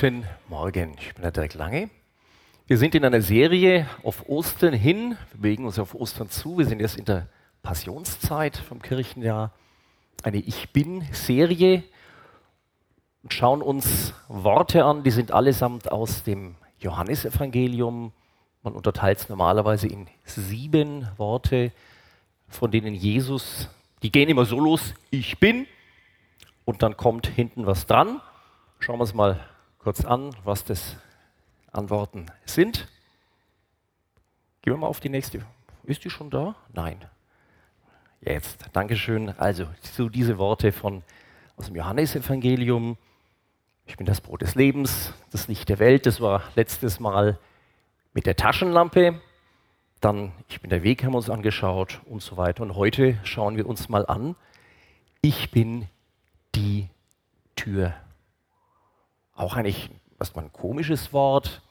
Guten Morgen, ich bin der Dirk Lange. Wir sind in einer Serie auf Ostern hin, wir bewegen uns auf Ostern zu. Wir sind jetzt in der Passionszeit vom Kirchenjahr, eine Ich Bin-Serie und schauen uns Worte an, die sind allesamt aus dem Johannesevangelium. Man unterteilt es normalerweise in sieben Worte, von denen Jesus, die gehen immer so los, ich bin, und dann kommt hinten was dran. Schauen wir uns mal kurz an, was das Antworten sind. Gehen wir mal auf die nächste. Ist die schon da? Nein. Jetzt. Dankeschön. Also, so diese Worte von, aus dem Johannesevangelium. Ich bin das Brot des Lebens, das Licht der Welt. Das war letztes Mal mit der Taschenlampe. Dann, ich bin der Weg, haben wir uns angeschaut und so weiter. Und heute schauen wir uns mal an. Ich bin die Tür. Auch eigentlich erstmal ein komisches Wort.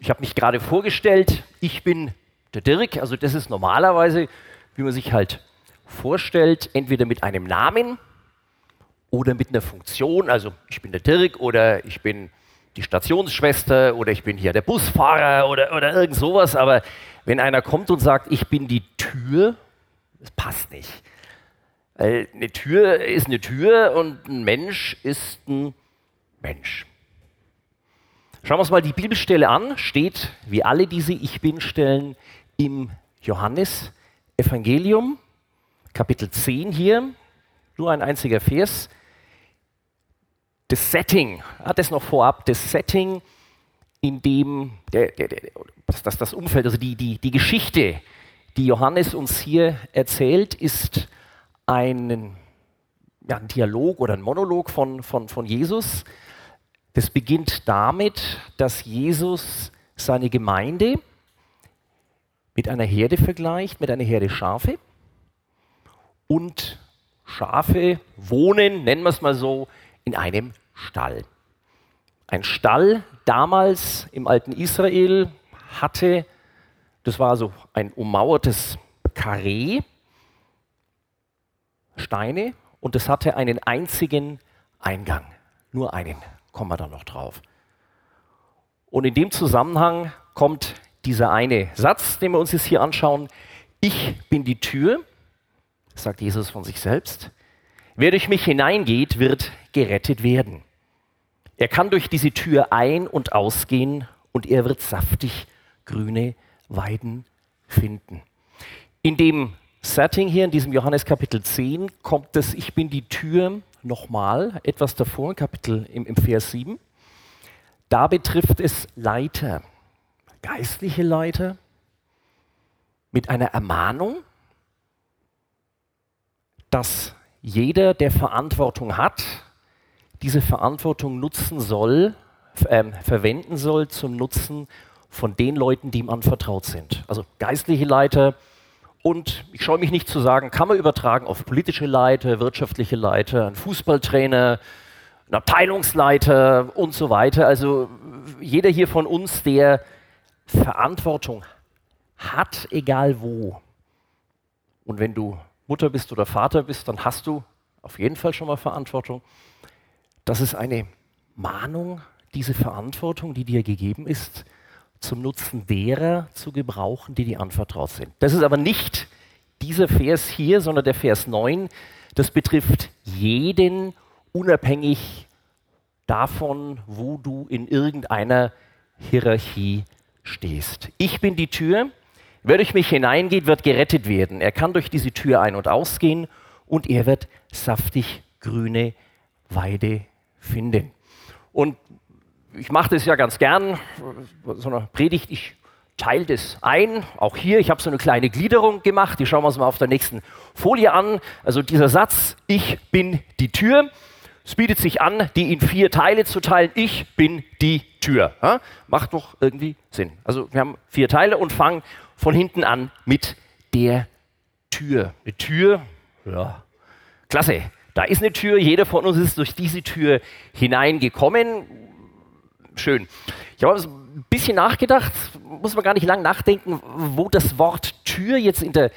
Ich habe mich gerade vorgestellt, ich bin der Dirk, also das ist normalerweise, wie man sich halt vorstellt, entweder mit einem Namen oder mit einer Funktion, also ich bin der Dirk oder ich bin die Stationsschwester oder ich bin hier der Busfahrer oder, oder irgend sowas, aber wenn einer kommt und sagt, ich bin die Tür, das passt nicht. Weil eine Tür ist eine Tür und ein Mensch ist ein. Schauen wir uns mal die Bibelstelle an. Steht wie alle diese Ich Bin-Stellen im Johannes Evangelium, Kapitel 10 hier. Nur ein einziger Vers. Das Setting, ah, das noch vorab, das Setting, in dem der, der, der, das, das Umfeld, also die, die, die Geschichte, die Johannes uns hier erzählt, ist ein, ja, ein Dialog oder ein Monolog von, von, von Jesus. Das beginnt damit, dass Jesus seine Gemeinde mit einer Herde vergleicht, mit einer Herde Schafe. Und Schafe wohnen, nennen wir es mal so, in einem Stall. Ein Stall damals im alten Israel hatte, das war so ein ummauertes Karree, Steine und es hatte einen einzigen Eingang, nur einen, kommen wir dann noch drauf. Und in dem Zusammenhang kommt dieser eine Satz, den wir uns jetzt hier anschauen. Ich bin die Tür, sagt Jesus von sich selbst. Wer durch mich hineingeht, wird gerettet werden. Er kann durch diese Tür ein- und ausgehen und er wird saftig grüne Weiden finden. In dem Setting hier in diesem Johannes Kapitel 10 kommt das Ich bin die Tür nochmal etwas davor, Kapitel im, im Vers 7. Da betrifft es Leiter, geistliche Leiter mit einer Ermahnung, dass jeder, der Verantwortung hat, diese Verantwortung nutzen soll, äh, verwenden soll zum Nutzen von den Leuten, die ihm anvertraut sind. Also geistliche Leiter, und ich scheue mich nicht zu sagen, kann man übertragen auf politische Leiter, wirtschaftliche Leiter, einen Fußballtrainer, einen Abteilungsleiter und so weiter. Also jeder hier von uns, der Verantwortung hat, egal wo. Und wenn du Mutter bist oder Vater bist, dann hast du auf jeden Fall schon mal Verantwortung. Das ist eine Mahnung, diese Verantwortung, die dir gegeben ist, zum Nutzen derer zu gebrauchen, die dir anvertraut sind. Das ist aber nicht dieser Vers hier, sondern der Vers 9. Das betrifft jeden, unabhängig davon, wo du in irgendeiner Hierarchie stehst. Ich bin die Tür. Wer durch mich hineingeht, wird gerettet werden. Er kann durch diese Tür ein- und ausgehen und er wird saftig grüne Weide finden. Und ich mache das ja ganz gern, so eine Predigt, ich teile das ein, auch hier, ich habe so eine kleine Gliederung gemacht, die schauen wir uns mal auf der nächsten Folie an. Also dieser Satz, ich bin die Tür, es bietet sich an, die in vier Teile zu teilen, ich bin die Tür. Ja? Macht doch irgendwie Sinn. Also wir haben vier Teile und fangen von hinten an mit der Tür. Eine Tür, ja, klasse. Da ist eine Tür, jeder von uns ist durch diese Tür hineingekommen schön. Ich habe ein bisschen nachgedacht, muss man gar nicht lang nachdenken, wo das Wort Tür jetzt in der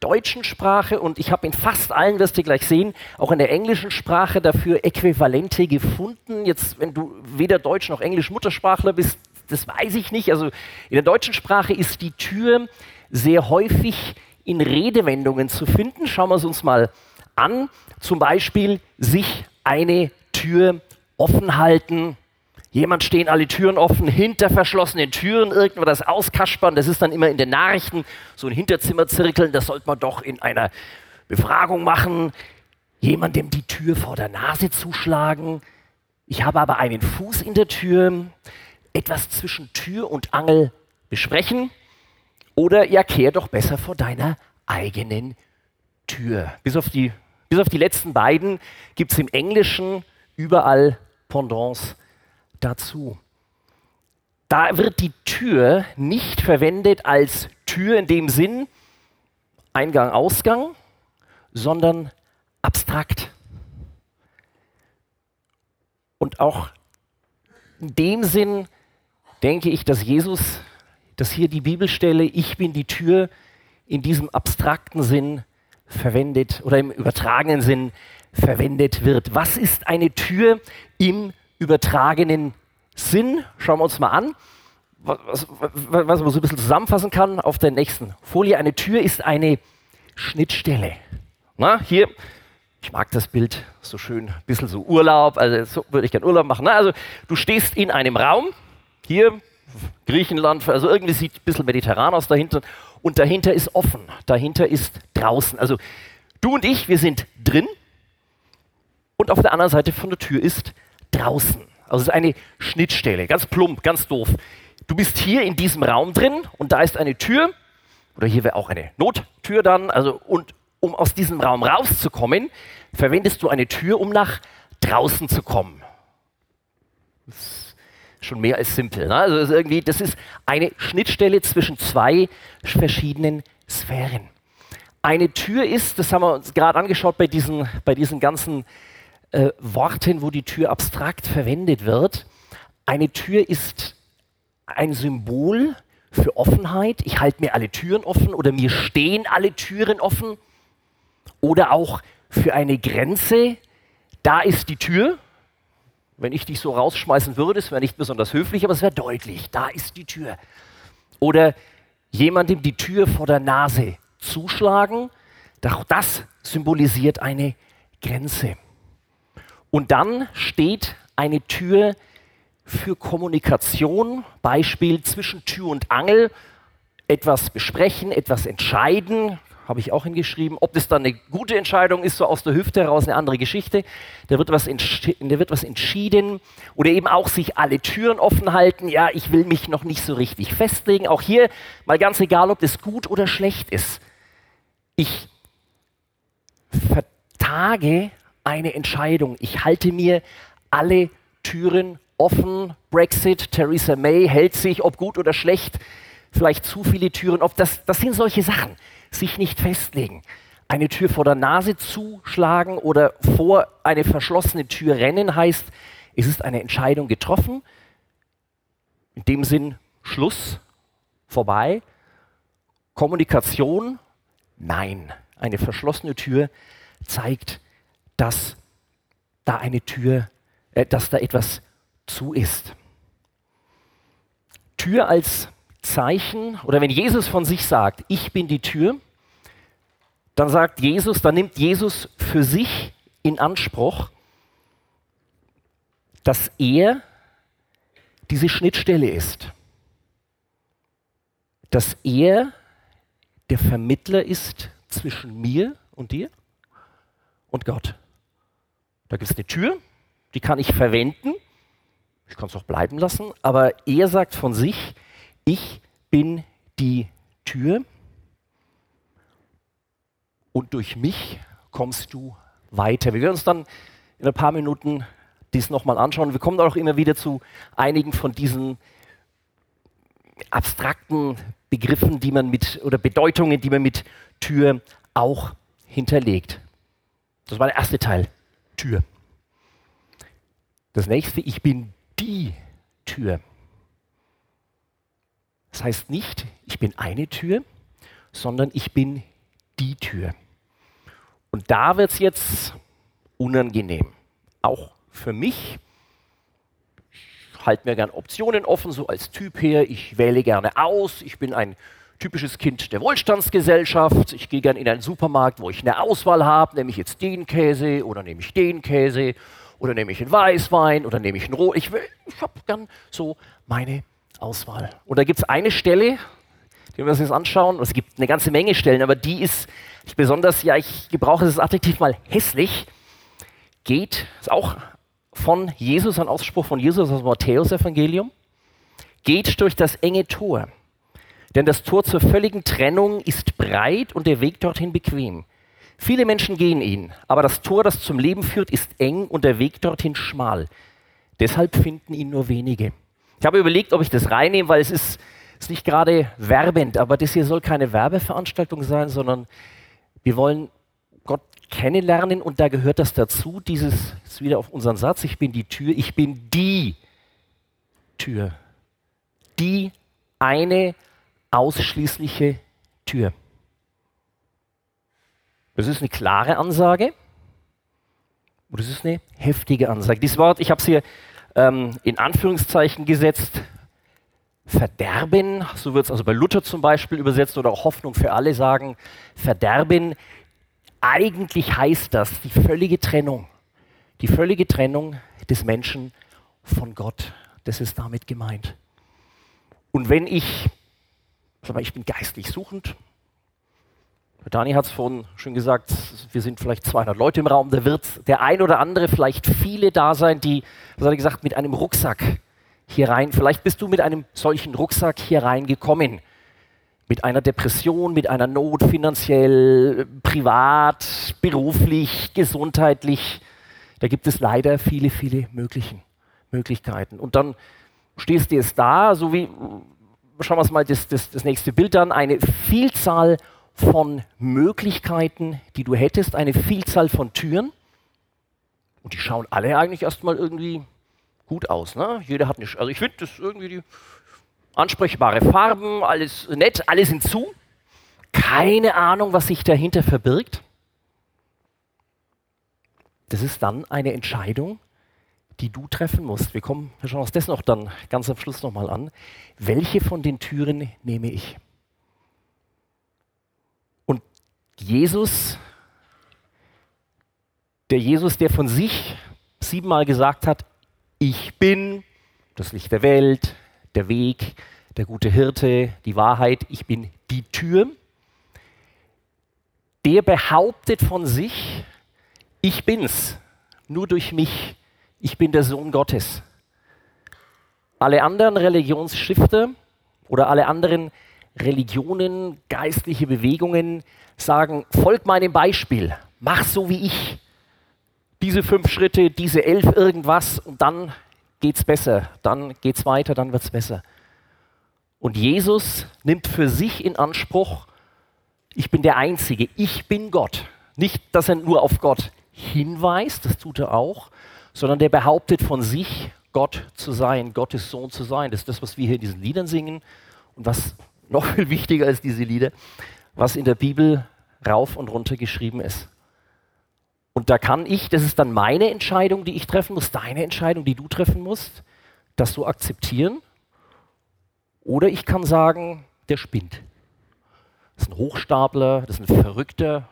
deutschen Sprache und ich habe in fast allen, wirst du gleich sehen, auch in der englischen Sprache dafür Äquivalente gefunden. Jetzt, wenn du weder Deutsch noch Englisch Muttersprachler bist, das weiß ich nicht. Also in der deutschen Sprache ist die Tür sehr häufig in Redewendungen zu finden. Schauen wir es uns mal an. Zum Beispiel sich eine Tür offen halten. Jemand stehen alle Türen offen, hinter verschlossenen Türen irgendwo das auskaspern. Das ist dann immer in den Nachrichten so ein Hinterzimmerzirkeln. Das sollte man doch in einer Befragung machen. Jemandem die Tür vor der Nase zuschlagen. Ich habe aber einen Fuß in der Tür. Etwas zwischen Tür und Angel besprechen. Oder ja, kehr doch besser vor deiner eigenen Tür. Bis auf die, bis auf die letzten beiden gibt es im Englischen überall Pendants dazu. Da wird die Tür nicht verwendet als Tür in dem Sinn Eingang, Ausgang, sondern abstrakt. Und auch in dem Sinn denke ich, dass Jesus dass hier die Bibelstelle Ich bin die Tür in diesem abstrakten Sinn verwendet oder im übertragenen Sinn verwendet wird. Was ist eine Tür im übertragenen Sinn? Schauen wir uns mal an, was, was man so ein bisschen zusammenfassen kann auf der nächsten Folie. Eine Tür ist eine Schnittstelle. Na, hier, ich mag das Bild so schön, ein bisschen so Urlaub, also so würde ich gerne Urlaub machen. Na, also du stehst in einem Raum, hier Griechenland, also irgendwie sieht ein bisschen mediterran aus dahinter. Und dahinter ist offen, dahinter ist draußen. Also du und ich, wir sind drin und auf der anderen Seite von der Tür ist draußen. Also es ist eine Schnittstelle, ganz plump, ganz doof. Du bist hier in diesem Raum drin und da ist eine Tür, oder hier wäre auch eine Nottür dann, also und um aus diesem Raum rauszukommen, verwendest du eine Tür, um nach draußen zu kommen. Das schon mehr als simpel. Ne? Also das ist, irgendwie, das ist eine Schnittstelle zwischen zwei verschiedenen Sphären. Eine Tür ist, das haben wir uns gerade angeschaut bei diesen, bei diesen ganzen äh, Worten, wo die Tür abstrakt verwendet wird. Eine Tür ist ein Symbol für Offenheit. Ich halte mir alle Türen offen oder mir stehen alle Türen offen. Oder auch für eine Grenze. Da ist die Tür, wenn ich dich so rausschmeißen würde, es wäre nicht besonders höflich, aber es wäre deutlich. Da ist die Tür. Oder jemandem die Tür vor der Nase zuschlagen. Auch das symbolisiert eine Grenze. Und dann steht eine Tür für Kommunikation, Beispiel zwischen Tür und Angel, etwas besprechen, etwas entscheiden, habe ich auch hingeschrieben. Ob das dann eine gute Entscheidung ist, so aus der Hüfte heraus, eine andere Geschichte. Da wird was, da wird was entschieden. Oder eben auch sich alle Türen offen halten. Ja, ich will mich noch nicht so richtig festlegen. Auch hier mal ganz egal, ob das gut oder schlecht ist. Ich vertage eine Entscheidung. Ich halte mir alle Türen offen. Brexit, Theresa May hält sich, ob gut oder schlecht, vielleicht zu viele Türen. Ob das, das sind solche Sachen sich nicht festlegen. Eine Tür vor der Nase zuschlagen oder vor eine verschlossene Tür rennen heißt, es ist eine Entscheidung getroffen. In dem Sinn Schluss, vorbei. Kommunikation, nein. Eine verschlossene Tür zeigt, dass da eine Tür, äh, dass da etwas zu ist. Tür als Zeichen, oder wenn Jesus von sich sagt, ich bin die Tür, dann sagt Jesus, dann nimmt Jesus für sich in Anspruch, dass er diese Schnittstelle ist. Dass er der Vermittler ist zwischen mir und dir und Gott. Da gibt es eine Tür, die kann ich verwenden, ich kann es auch bleiben lassen, aber er sagt von sich, ich bin die Tür und durch mich kommst du weiter. Wir werden uns dann in ein paar Minuten dies nochmal anschauen. Wir kommen auch immer wieder zu einigen von diesen abstrakten Begriffen, die man mit oder Bedeutungen, die man mit Tür auch hinterlegt. Das war der erste Teil, Tür. Das nächste, ich bin die Tür. Das heißt nicht, ich bin eine Tür, sondern ich bin die Tür. Und da wird es jetzt unangenehm. Auch für mich. Ich halte mir gerne Optionen offen, so als Typ her. Ich wähle gerne aus. Ich bin ein typisches Kind der Wohlstandsgesellschaft. Ich gehe gerne in einen Supermarkt, wo ich eine Auswahl habe. Nehme ich jetzt den Käse oder nehme ich den Käse oder nehme ich einen Weißwein oder nehme ich einen Rot. Ich, ich habe gern so meine Auswahl. Und da gibt es eine Stelle, die wir uns jetzt anschauen. Es gibt eine ganze Menge Stellen, aber die ist besonders, ja, ich gebrauche das Adjektiv mal hässlich. Geht, ist auch von Jesus, ein Ausspruch von Jesus aus dem Matthäus-Evangelium. Geht durch das enge Tor. Denn das Tor zur völligen Trennung ist breit und der Weg dorthin bequem. Viele Menschen gehen ihn, aber das Tor, das zum Leben führt, ist eng und der Weg dorthin schmal. Deshalb finden ihn nur wenige. Ich habe überlegt, ob ich das reinnehme, weil es ist, ist nicht gerade werbend, aber das hier soll keine Werbeveranstaltung sein, sondern wir wollen Gott kennenlernen und da gehört das dazu, dieses, ist wieder auf unseren Satz, ich bin die Tür, ich bin die Tür. Die eine ausschließliche Tür. Das ist eine klare Ansage und das ist eine heftige Ansage. Dieses Wort, ich habe es hier ähm, in Anführungszeichen gesetzt, Verderben, so wird es also bei Luther zum Beispiel übersetzt oder auch Hoffnung für alle sagen, Verderben, eigentlich heißt das die völlige Trennung, die völlige Trennung des Menschen von Gott. Das ist damit gemeint. Und wenn ich Sag mal, ich bin geistlich suchend. Dani hat es vorhin schon gesagt, wir sind vielleicht 200 Leute im Raum, da wird der ein oder andere, vielleicht viele da sein, die, was hat er gesagt, mit einem Rucksack hier rein, vielleicht bist du mit einem solchen Rucksack hier reingekommen. Mit einer Depression, mit einer Not finanziell, privat, beruflich, gesundheitlich. Da gibt es leider viele, viele möglichen Möglichkeiten. Und dann stehst du jetzt da, so wie schauen wir uns mal das, das, das nächste Bild an, eine Vielzahl von Möglichkeiten, die du hättest, eine Vielzahl von Türen. Und die schauen alle eigentlich erstmal irgendwie gut aus. Ne? Jeder hat eine, also ich finde das irgendwie die ansprechbare Farben, alles nett, alle sind zu. Keine Ahnung, was sich dahinter verbirgt. Das ist dann eine Entscheidung, die du treffen musst. Wir kommen, wir schauen uns das noch dann ganz am Schluss nochmal an. Welche von den Türen nehme ich? Und Jesus, der Jesus, der von sich siebenmal gesagt hat, ich bin das Licht der Welt, der Weg, der gute Hirte, die Wahrheit, ich bin die Tür, der behauptet von sich, ich bin's, nur durch mich ich bin der Sohn Gottes. Alle anderen Religionsschrifter oder alle anderen Religionen, geistliche Bewegungen sagen, folg meinem Beispiel, mach so wie ich. Diese fünf Schritte, diese elf irgendwas und dann geht's besser, dann geht's weiter, dann wird's besser. Und Jesus nimmt für sich in Anspruch, ich bin der Einzige, ich bin Gott. Nicht, dass er nur auf Gott hinweist, das tut er auch, sondern der behauptet von sich, Gott zu sein, Gottes Sohn zu sein. Das ist das, was wir hier in diesen Liedern singen und was noch viel wichtiger als diese Lieder, was in der Bibel rauf und runter geschrieben ist. Und da kann ich, das ist dann meine Entscheidung, die ich treffen muss, deine Entscheidung, die du treffen musst, das so akzeptieren. Oder ich kann sagen, der spinnt. Das ist ein Hochstapler, das ist ein Verrückter.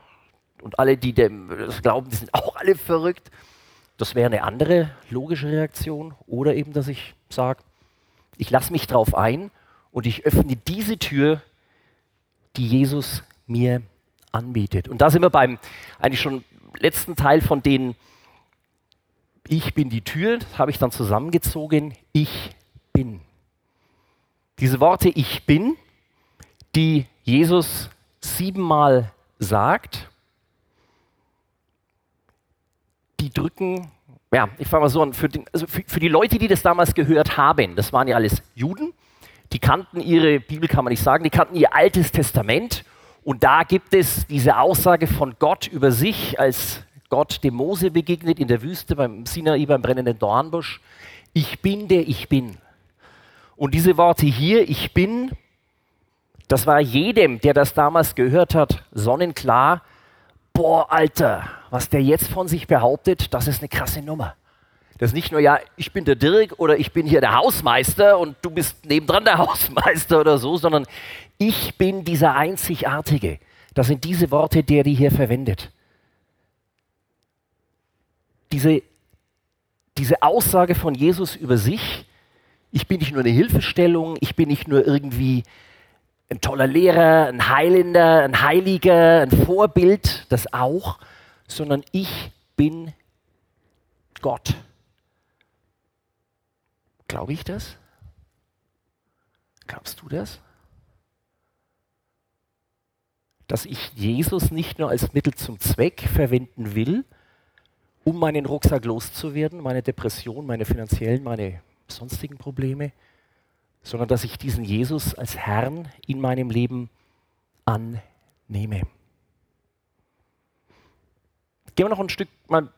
Und alle, die dem das glauben, die sind auch alle verrückt. Das wäre eine andere logische Reaktion. Oder eben, dass ich sage, ich lasse mich darauf ein und ich öffne diese Tür, die Jesus mir anbietet. Und da sind wir beim eigentlich schon letzten Teil von den Ich bin die Tür, das habe ich dann zusammengezogen. Ich bin. Diese Worte Ich bin, die Jesus siebenmal sagt, die drücken, ja, ich fange mal so an, für, den, also für, für die Leute, die das damals gehört haben, das waren ja alles Juden, die kannten ihre Bibel, kann man nicht sagen, die kannten ihr altes Testament und da gibt es diese Aussage von Gott über sich, als Gott dem Mose begegnet in der Wüste beim Sinai, beim brennenden Dornbusch. Ich bin der Ich bin. Und diese Worte hier, ich bin, Das war jedem, der das damals gehört hat, sonnenklar. Boah, Alter, was der jetzt von sich behauptet, das ist eine krasse Nummer. Das ist nicht nur, ja, ich bin der Dirk oder ich bin hier der Hausmeister und du bist nebendran der Hausmeister oder so, sondern ich bin dieser Einzigartige. Das sind diese Worte, der die hier verwendet. Diese, diese Aussage von Jesus über sich, ich bin nicht nur eine Hilfestellung, ich bin nicht nur irgendwie ein toller Lehrer, ein Heilender, ein Heiliger, ein Vorbild, das auch, sondern ich bin Gott. Glaube ich das? Glaubst du das? Dass ich Jesus nicht nur als Mittel zum Zweck verwenden will, um meinen Rucksack loszuwerden, meine Depression, meine finanziellen, meine sonstigen Probleme, sondern dass ich diesen Jesus als Herrn in meinem Leben annehme. Gehen wir noch ein Stück mal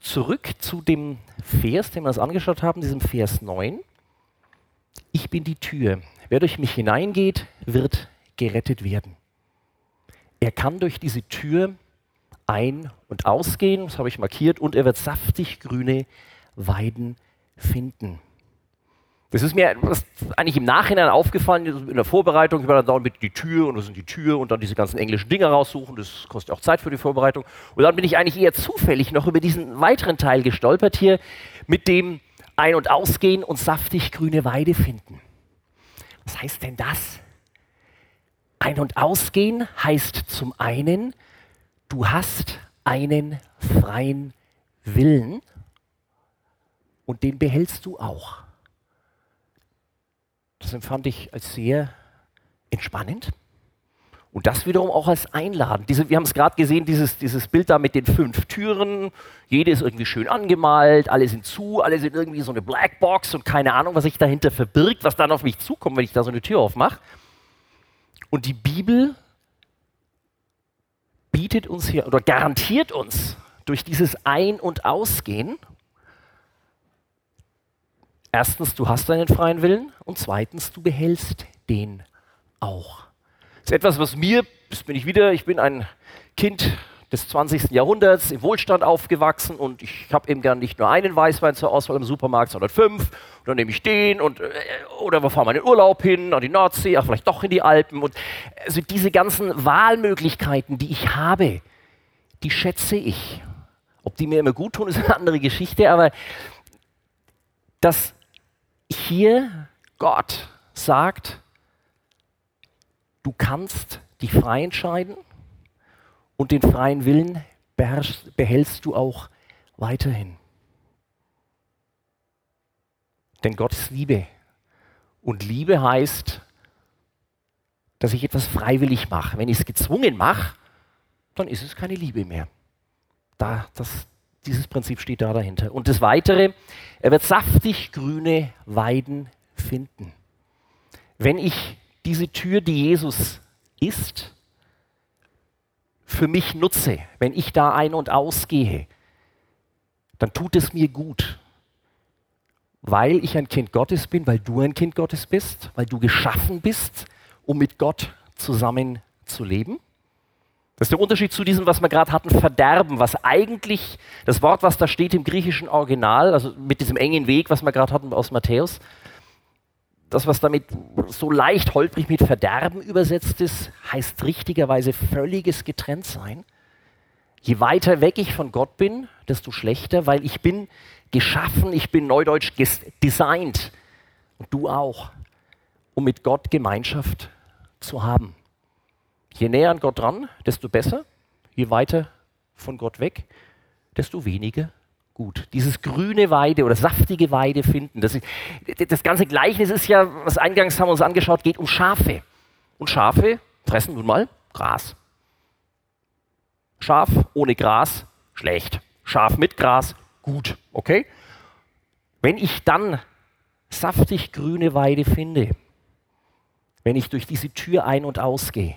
zurück zu dem Vers, den wir uns angeschaut haben, diesem Vers 9. Ich bin die Tür. Wer durch mich hineingeht, wird gerettet werden. Er kann durch diese Tür ein- und ausgehen, das habe ich markiert, und er wird saftig grüne Weiden finden. Das ist mir eigentlich im Nachhinein aufgefallen, in der Vorbereitung, ich war dann dauernd mit die Tür und das sind die Tür und dann diese ganzen englischen Dinger raussuchen, das kostet auch Zeit für die Vorbereitung. Und dann bin ich eigentlich eher zufällig noch über diesen weiteren Teil gestolpert hier mit dem Ein- und Ausgehen und saftig grüne Weide finden. Was heißt denn das? Ein- und Ausgehen heißt zum einen, du hast einen freien Willen und den behältst du auch. Das empfand ich als sehr entspannend. Und das wiederum auch als einladend. Diese, wir haben es gerade gesehen, dieses, dieses Bild da mit den fünf Türen. Jede ist irgendwie schön angemalt, alle sind zu, alle sind irgendwie so eine Blackbox und keine Ahnung, was sich dahinter verbirgt, was dann auf mich zukommt, wenn ich da so eine Tür aufmache. Und die Bibel bietet uns hier oder garantiert uns durch dieses Ein- und Ausgehen Erstens, du hast deinen freien Willen und zweitens, du behältst den auch. Das ist etwas, was mir, das bin ich wieder, ich bin ein Kind des 20. Jahrhunderts, im Wohlstand aufgewachsen und ich habe eben gern nicht nur einen Weißwein zur Auswahl im Supermarkt, sondern fünf. Und dann nehme ich den und, äh, oder wir fahren mal in den Urlaub hin, an die Nordsee, ach, vielleicht doch in die Alpen. Und also diese ganzen Wahlmöglichkeiten, die ich habe, die schätze ich. Ob die mir immer gut tun, ist eine andere Geschichte, aber das hier Gott sagt, du kannst dich frei entscheiden und den freien Willen behältst du auch weiterhin. Denn Gott ist Liebe. Und Liebe heißt, dass ich etwas freiwillig mache. Wenn ich es gezwungen mache, dann ist es keine Liebe mehr. Da, das, dieses Prinzip steht da dahinter. Und das Weitere, er wird saftig grüne Weiden finden. Wenn ich diese Tür, die Jesus ist, für mich nutze, wenn ich da ein- und ausgehe, dann tut es mir gut. Weil ich ein Kind Gottes bin, weil du ein Kind Gottes bist, weil du geschaffen bist, um mit Gott zusammen zu leben. Das ist der Unterschied zu diesem, was wir gerade hatten, Verderben, was eigentlich, das Wort, was da steht im griechischen Original, also mit diesem engen Weg, was wir gerade hatten aus Matthäus, das, was damit so leicht holprig mit Verderben übersetzt ist, heißt richtigerweise völliges Getrenntsein. Je weiter weg ich von Gott bin, desto schlechter, weil ich bin geschaffen, ich bin neudeutsch designt und du auch, um mit Gott Gemeinschaft zu haben. Je näher an Gott dran, desto besser. Je weiter von Gott weg, desto weniger gut. Dieses grüne Weide oder saftige Weide finden. Das, ist, das ganze Gleichnis ist ja, was eingangs haben wir uns angeschaut, geht um Schafe. Und Schafe fressen nun mal Gras. Schaf ohne Gras, schlecht. Schaf mit Gras, gut. Okay? Wenn ich dann saftig grüne Weide finde, wenn ich durch diese Tür ein- und ausgehe,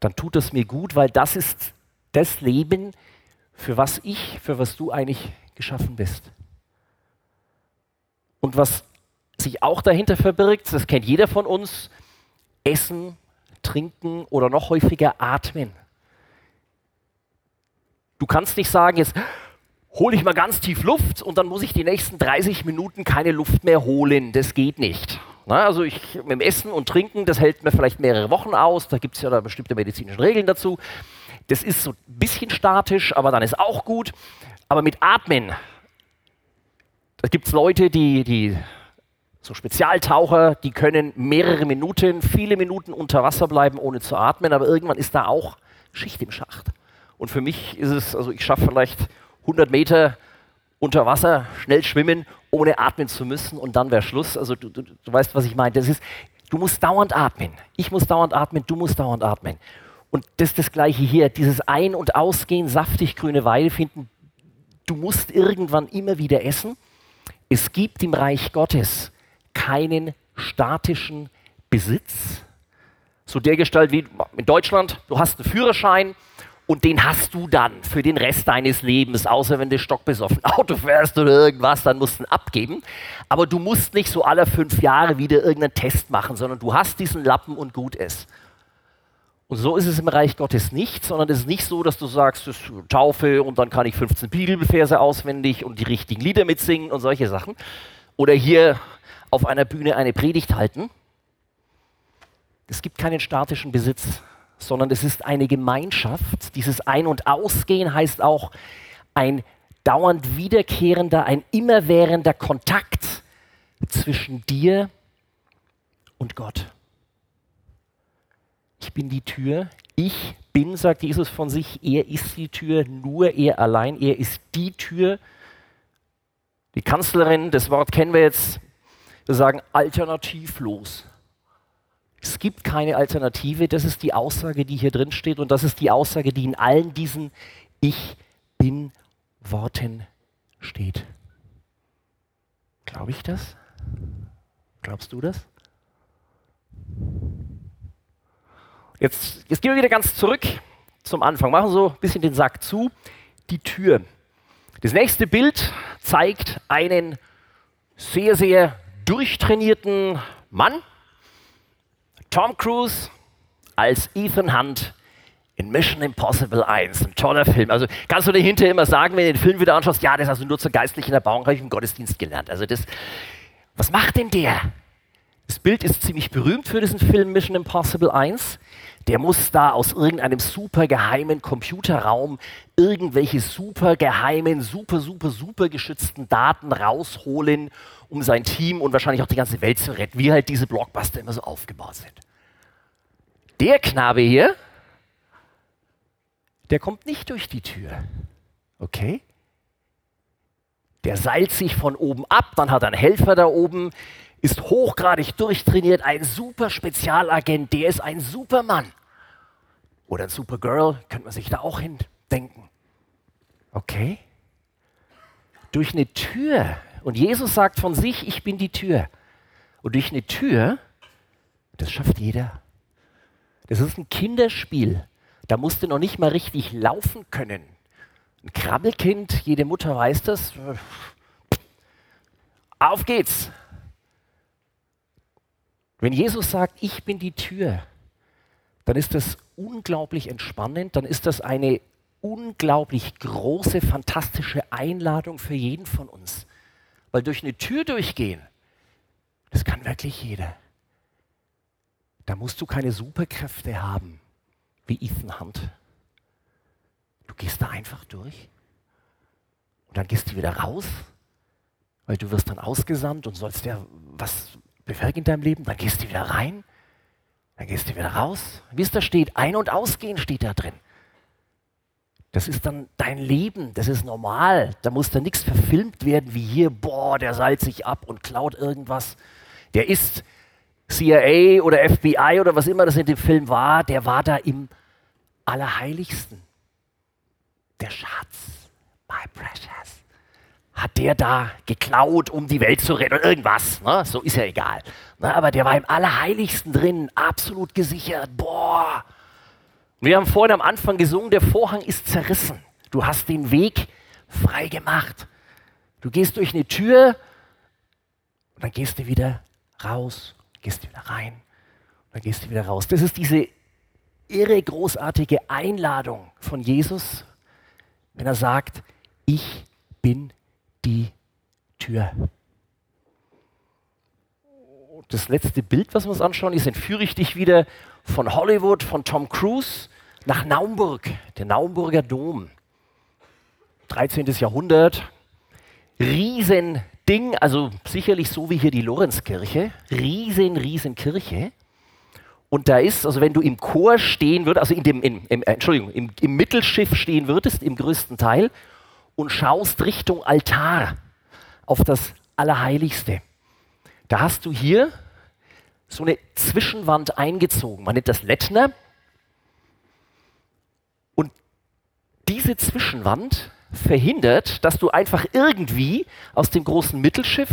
dann tut es mir gut, weil das ist das Leben, für was ich, für was du eigentlich geschaffen bist. Und was sich auch dahinter verbirgt, das kennt jeder von uns, Essen, trinken oder noch häufiger atmen. Du kannst nicht sagen, jetzt hole ich mal ganz tief Luft und dann muss ich die nächsten 30 Minuten keine Luft mehr holen. Das geht nicht. Na, also ich, mit dem Essen und Trinken, das hält mir vielleicht mehrere Wochen aus. Da gibt es ja da bestimmte medizinische Regeln dazu. Das ist so ein bisschen statisch, aber dann ist auch gut. Aber mit Atmen, da gibt es Leute, die, die so Spezialtaucher, die können mehrere Minuten, viele Minuten unter Wasser bleiben, ohne zu atmen, aber irgendwann ist da auch Schicht im Schacht. Und für mich ist es, also ich schaffe vielleicht 100 Meter unter Wasser, schnell schwimmen, ohne atmen zu müssen und dann wäre Schluss. Also du, du, du weißt, was ich meine. Das ist, du musst dauernd atmen. Ich muss dauernd atmen, du musst dauernd atmen. Und das ist das Gleiche hier, dieses Ein- und Ausgehen, saftig grüne Weide finden. Du musst irgendwann immer wieder essen. Es gibt im Reich Gottes keinen statischen Besitz. So der Gestalt wie in Deutschland, du hast einen Führerschein und den hast du dann für den Rest deines Lebens, außer wenn du stockbesoffen Auto fährst oder irgendwas, dann musst du ihn abgeben. Aber du musst nicht so alle fünf Jahre wieder irgendeinen Test machen, sondern du hast diesen Lappen und gut ist. Und so ist es im Reich Gottes nicht, sondern es ist nicht so, dass du sagst, das Taufe und dann kann ich 15 Bibelverse auswendig und die richtigen Lieder mitsingen und solche Sachen. Oder hier auf einer Bühne eine Predigt halten. Es gibt keinen statischen Besitz, sondern es ist eine Gemeinschaft. Dieses Ein- und Ausgehen heißt auch ein dauernd wiederkehrender, ein immerwährender Kontakt zwischen dir und Gott. Ich bin die Tür. Ich bin, sagt Jesus von sich, er ist die Tür, nur er allein, er ist die Tür. Die Kanzlerin, das Wort kennen wir jetzt, wir sagen alternativlos. Es gibt keine Alternative, das ist die Aussage, die hier drin steht und das ist die Aussage, die in allen diesen Ich bin Worten steht. Glaube ich das? Glaubst du das? Jetzt, jetzt gehen wir wieder ganz zurück zum Anfang, machen so ein bisschen den Sack zu. Die Tür. Das nächste Bild zeigt einen sehr, sehr durchtrainierten Mann, Tom Cruise als Ethan Hunt in Mission Impossible 1. Ein toller Film. Also kannst du dir hinterher immer sagen, wenn du den Film wieder anschaust, ja, das hast du nur zur geistlichen Erbauung, habe ich im Gottesdienst gelernt. Also das, was macht denn der? Das Bild ist ziemlich berühmt für diesen Film Mission Impossible 1. Der muss da aus irgendeinem super geheimen Computerraum irgendwelche super geheimen, super, super, super geschützten Daten rausholen, um sein Team und wahrscheinlich auch die ganze Welt zu retten, wie halt diese Blockbuster immer so aufgebaut sind. Der Knabe hier, der kommt nicht durch die Tür. Okay? Der seilt sich von oben ab, dann hat er einen Helfer da oben, ist hochgradig durchtrainiert, ein super Spezialagent, der ist ein Supermann. Oder ein Supergirl, könnte man sich da auch hindenken. Okay? Durch eine Tür. Und Jesus sagt von sich, ich bin die Tür. Und durch eine Tür, das schafft jeder. Das ist ein Kinderspiel. Da musst du noch nicht mal richtig laufen können. Ein Krabbelkind, jede Mutter weiß das. Auf geht's. Wenn Jesus sagt, ich bin die Tür, dann ist das unglaublich entspannend, dann ist das eine unglaublich große, fantastische Einladung für jeden von uns. Weil durch eine Tür durchgehen, das kann wirklich jeder. Da musst du keine Superkräfte haben, wie Ethan Hunt. Du gehst da einfach durch und dann gehst du wieder raus, weil du wirst dann ausgesandt und sollst ja was bewirken in deinem Leben, dann gehst du wieder rein, dann gehst du wieder raus. Wie es da steht, ein- und ausgehen steht da drin. Das ist dann dein Leben, das ist normal. Da muss da nichts verfilmt werden wie hier, boah, der seilt sich ab und klaut irgendwas. Der ist CIA oder FBI oder was immer das in dem Film war, der war da im Allerheiligsten. Der Schatz, my precious, hat der da geklaut, um die Welt zu retten oder irgendwas. Ne? So ist ja egal. Ne? Aber der war im Allerheiligsten drin, absolut gesichert. Boah. Wir haben vorhin am Anfang gesungen, der Vorhang ist zerrissen. Du hast den Weg frei gemacht. Du gehst durch eine Tür und dann gehst du wieder raus, gehst wieder rein. Dann gehst du wieder raus. Das ist diese irre großartige Einladung von Jesus, wenn er sagt, ich bin die Tür. Das letzte Bild, was wir uns anschauen, ist, entführe ich dich wieder von Hollywood, von Tom Cruise nach Naumburg, der Naumburger Dom. 13. Jahrhundert, Riesending, also sicherlich so wie hier die Lorenzkirche, riesen, riesen Kirche. Und da ist, also wenn du im Chor stehen würdest, also in dem, in, im, äh, Entschuldigung, im, im Mittelschiff stehen würdest, im größten Teil, und schaust Richtung Altar auf das Allerheiligste, da hast du hier so eine Zwischenwand eingezogen. Man nennt das Lettner. Und diese Zwischenwand verhindert, dass du einfach irgendwie aus dem großen Mittelschiff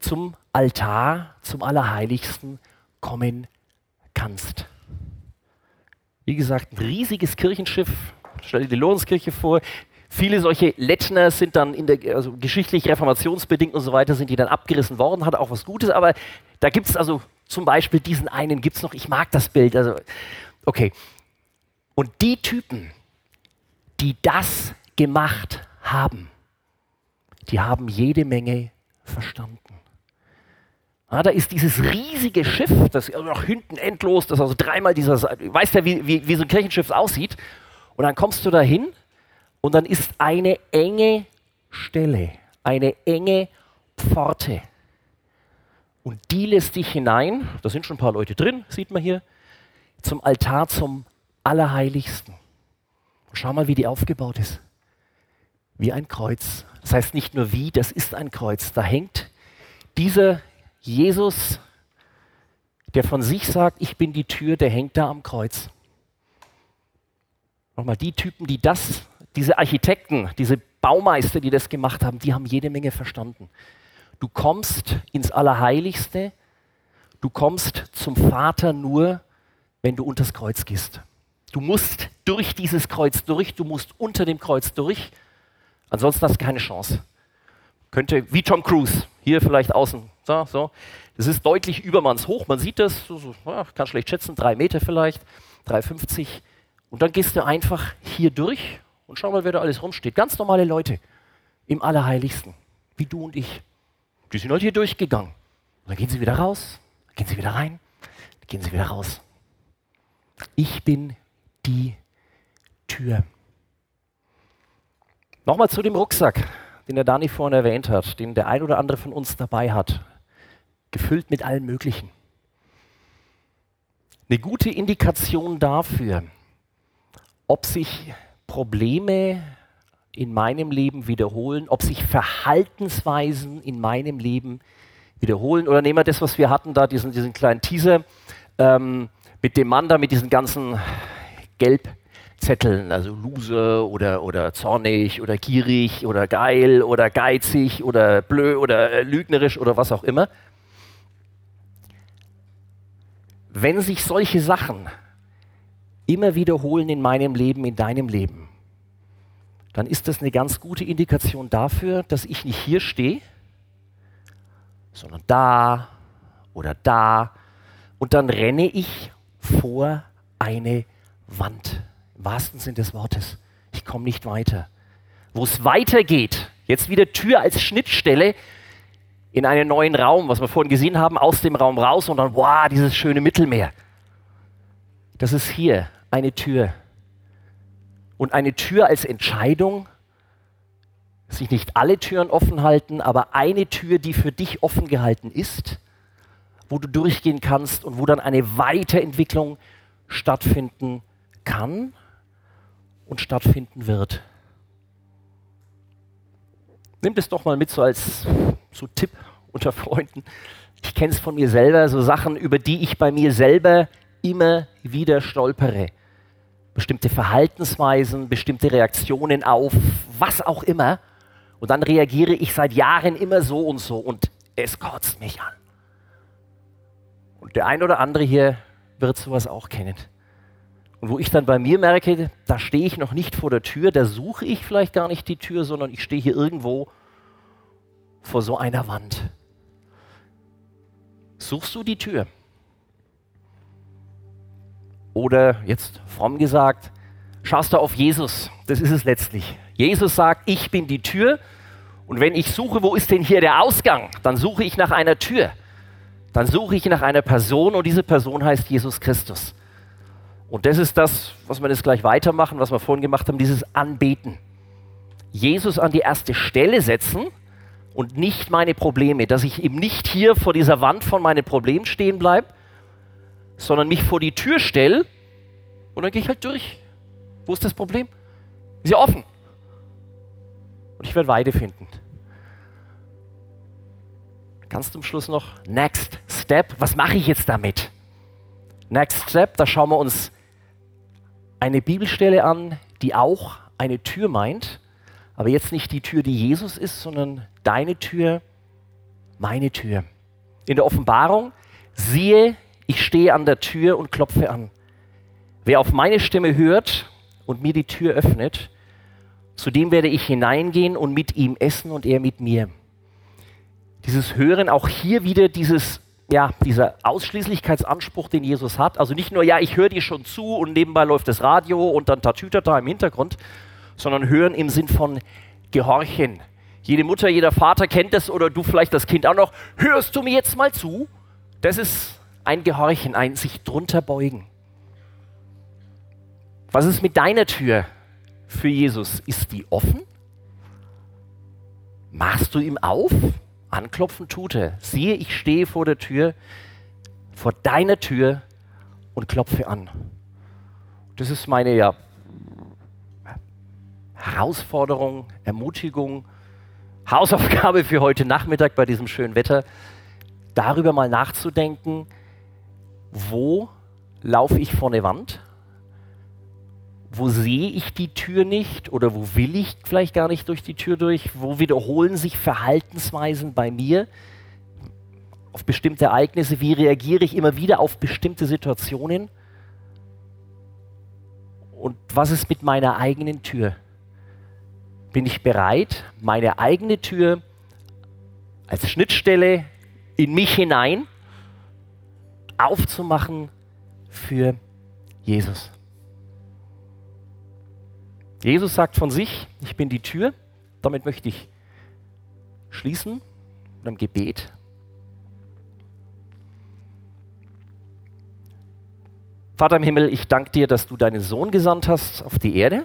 zum Altar, zum Allerheiligsten kommen kannst. Wie gesagt, ein riesiges Kirchenschiff. Stell dir die Lorenzkirche vor. Viele solche Lettner sind dann in der, also geschichtlich reformationsbedingt und so weiter, sind die dann abgerissen worden, hat auch was Gutes, aber da gibt es also zum Beispiel diesen einen, gibt es noch, ich mag das Bild, also okay. Und die Typen, die das gemacht haben, die haben jede Menge verstanden. Ja, da ist dieses riesige Schiff, das ist nach hinten endlos, das also dreimal dieser, weißt ja, wie, wie, wie so ein Kirchenschiff aussieht. Und dann kommst du da hin und dann ist eine enge Stelle, eine enge Pforte. Und die lässt dich hinein, da sind schon ein paar Leute drin, sieht man hier, zum Altar zum Allerheiligsten. Und schau mal, wie die aufgebaut ist. Wie ein Kreuz. Das heißt nicht nur wie, das ist ein Kreuz. Da hängt dieser Jesus, der von sich sagt, ich bin die Tür, der hängt da am Kreuz. Nochmal, die Typen, die das, diese Architekten, diese Baumeister, die das gemacht haben, die haben jede Menge verstanden. Du kommst ins Allerheiligste, du kommst zum Vater nur, wenn du unters Kreuz gehst. Du musst durch dieses Kreuz durch, du musst unter dem Kreuz durch, ansonsten hast du keine Chance. Könnte wie Tom Cruise, hier vielleicht außen so, so. Das ist deutlich übermannshoch. Man sieht das, so, so, kann schlecht schätzen, drei Meter vielleicht, 3,50. Und dann gehst du einfach hier durch und schau mal, wer da alles rumsteht. Ganz normale Leute im Allerheiligsten, wie du und ich. Die sind halt hier durchgegangen. Und dann gehen sie wieder raus, gehen sie wieder rein, gehen sie wieder raus. Ich bin die Tür. Nochmal zu dem Rucksack, den der Dani vorhin erwähnt hat, den der ein oder andere von uns dabei hat gefüllt mit allem Möglichen. Eine gute Indikation dafür, ob sich Probleme in meinem Leben wiederholen, ob sich Verhaltensweisen in meinem Leben wiederholen. Oder nehmen wir das, was wir hatten da, diesen, diesen kleinen Teaser ähm, mit dem Mann da, mit diesen ganzen Gelbzetteln, also Loser oder, oder zornig oder gierig oder geil oder geizig oder blöd oder äh, lügnerisch oder was auch immer. Wenn sich solche Sachen immer wiederholen in meinem Leben, in deinem Leben, dann ist das eine ganz gute Indikation dafür, dass ich nicht hier stehe, sondern da oder da. Und dann renne ich vor eine Wand. Im wahrsten Sinne des Wortes. Ich komme nicht weiter. Wo es weitergeht, jetzt wieder Tür als Schnittstelle, in einen neuen Raum, was wir vorhin gesehen haben, aus dem Raum raus und dann, wow, dieses schöne Mittelmeer. Das ist hier eine Tür. Und eine Tür als Entscheidung, sich nicht alle Türen offen halten, aber eine Tür, die für dich offen gehalten ist, wo du durchgehen kannst und wo dann eine Weiterentwicklung stattfinden kann und stattfinden wird. Nimm das doch mal mit so als so Tipp unter Freunden. Ich kenne es von mir selber, so Sachen, über die ich bei mir selber immer wieder stolpere. Bestimmte Verhaltensweisen, bestimmte Reaktionen auf was auch immer. Und dann reagiere ich seit Jahren immer so und so und es kotzt mich an. Und der ein oder andere hier wird sowas auch kennen. Und wo ich dann bei mir merke, da stehe ich noch nicht vor der Tür, da suche ich vielleicht gar nicht die Tür, sondern ich stehe hier irgendwo vor so einer Wand. Suchst du die Tür? Oder jetzt fromm gesagt, schaust du auf Jesus. Das ist es letztlich. Jesus sagt, ich bin die Tür. Und wenn ich suche, wo ist denn hier der Ausgang, dann suche ich nach einer Tür. Dann suche ich nach einer Person und diese Person heißt Jesus Christus. Und das ist das, was wir jetzt gleich weitermachen, was wir vorhin gemacht haben, dieses Anbeten. Jesus an die erste Stelle setzen und nicht meine Probleme, dass ich eben nicht hier vor dieser Wand von meinen Problemen stehen bleibe, sondern mich vor die Tür stelle und dann gehe ich halt durch. Wo ist das Problem? Ist ja offen. Und ich werde Weide finden. Ganz zum Schluss noch Next Step. Was mache ich jetzt damit? Next Step, da schauen wir uns eine Bibelstelle an, die auch eine Tür meint, aber jetzt nicht die Tür, die Jesus ist, sondern deine Tür, meine Tür. In der Offenbarung, siehe, ich stehe an der Tür und klopfe an. Wer auf meine Stimme hört und mir die Tür öffnet, zu dem werde ich hineingehen und mit ihm essen und er mit mir. Dieses Hören, auch hier wieder dieses, ja, dieser Ausschließlichkeitsanspruch, den Jesus hat. Also nicht nur, ja, ich höre dir schon zu und nebenbei läuft das Radio und dann Tatütata im Hintergrund, sondern hören im Sinn von gehorchen. Jede Mutter, jeder Vater kennt das oder du vielleicht das Kind auch noch. Hörst du mir jetzt mal zu? Das ist ein Gehorchen, ein sich drunter beugen. Was ist mit deiner Tür für Jesus? Ist die offen? Machst du ihm auf? Anklopfen tut er. Siehe, ich stehe vor der Tür, vor deiner Tür und klopfe an. Das ist meine ja, Herausforderung, Ermutigung, Hausaufgabe für heute Nachmittag bei diesem schönen Wetter, darüber mal nachzudenken, wo laufe ich vor eine Wand? Wo sehe ich die Tür nicht oder wo will ich vielleicht gar nicht durch die Tür durch? Wo wiederholen sich Verhaltensweisen bei mir auf bestimmte Ereignisse? Wie reagiere ich immer wieder auf bestimmte Situationen? Und was ist mit meiner eigenen Tür? Bin ich bereit, meine eigene Tür als Schnittstelle in mich hinein aufzumachen für Jesus. Jesus sagt von sich, ich bin die Tür. Damit möchte ich schließen mit einem Gebet. Vater im Himmel, ich danke dir, dass du deinen Sohn gesandt hast auf die Erde.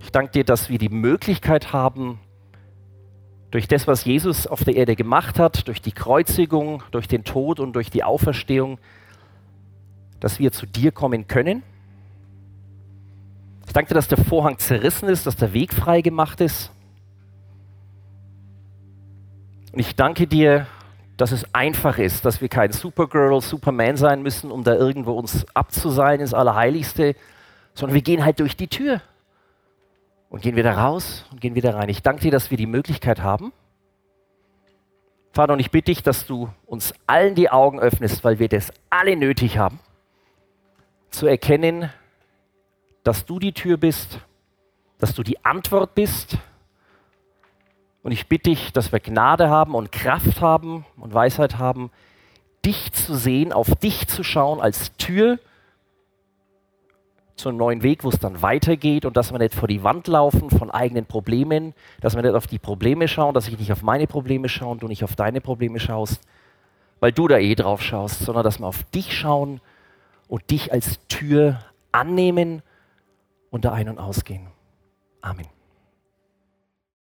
Ich danke dir, dass wir die Möglichkeit haben, durch das, was Jesus auf der Erde gemacht hat, durch die Kreuzigung, durch den Tod und durch die Auferstehung, dass wir zu dir kommen können. Ich danke dir, dass der Vorhang zerrissen ist, dass der Weg frei gemacht ist. Und ich danke dir, dass es einfach ist, dass wir kein Supergirl, Superman sein müssen, um da irgendwo uns abzuseilen ins Allerheiligste, sondern wir gehen halt durch die Tür und gehen wieder raus und gehen wieder rein. Ich danke dir, dass wir die Möglichkeit haben. Vater, und ich bitte dich, dass du uns allen die Augen öffnest, weil wir das alle nötig haben, zu erkennen, dass du die Tür bist, dass du die Antwort bist. Und ich bitte dich, dass wir Gnade haben und Kraft haben und Weisheit haben, dich zu sehen, auf dich zu schauen als Tür zu einem neuen Weg, wo es dann weitergeht und dass wir nicht vor die Wand laufen von eigenen Problemen, dass wir nicht auf die Probleme schauen, dass ich nicht auf meine Probleme schaue und du nicht auf deine Probleme schaust, weil du da eh drauf schaust, sondern dass wir auf dich schauen und dich als Tür annehmen und da ein- und ausgehen. Amen.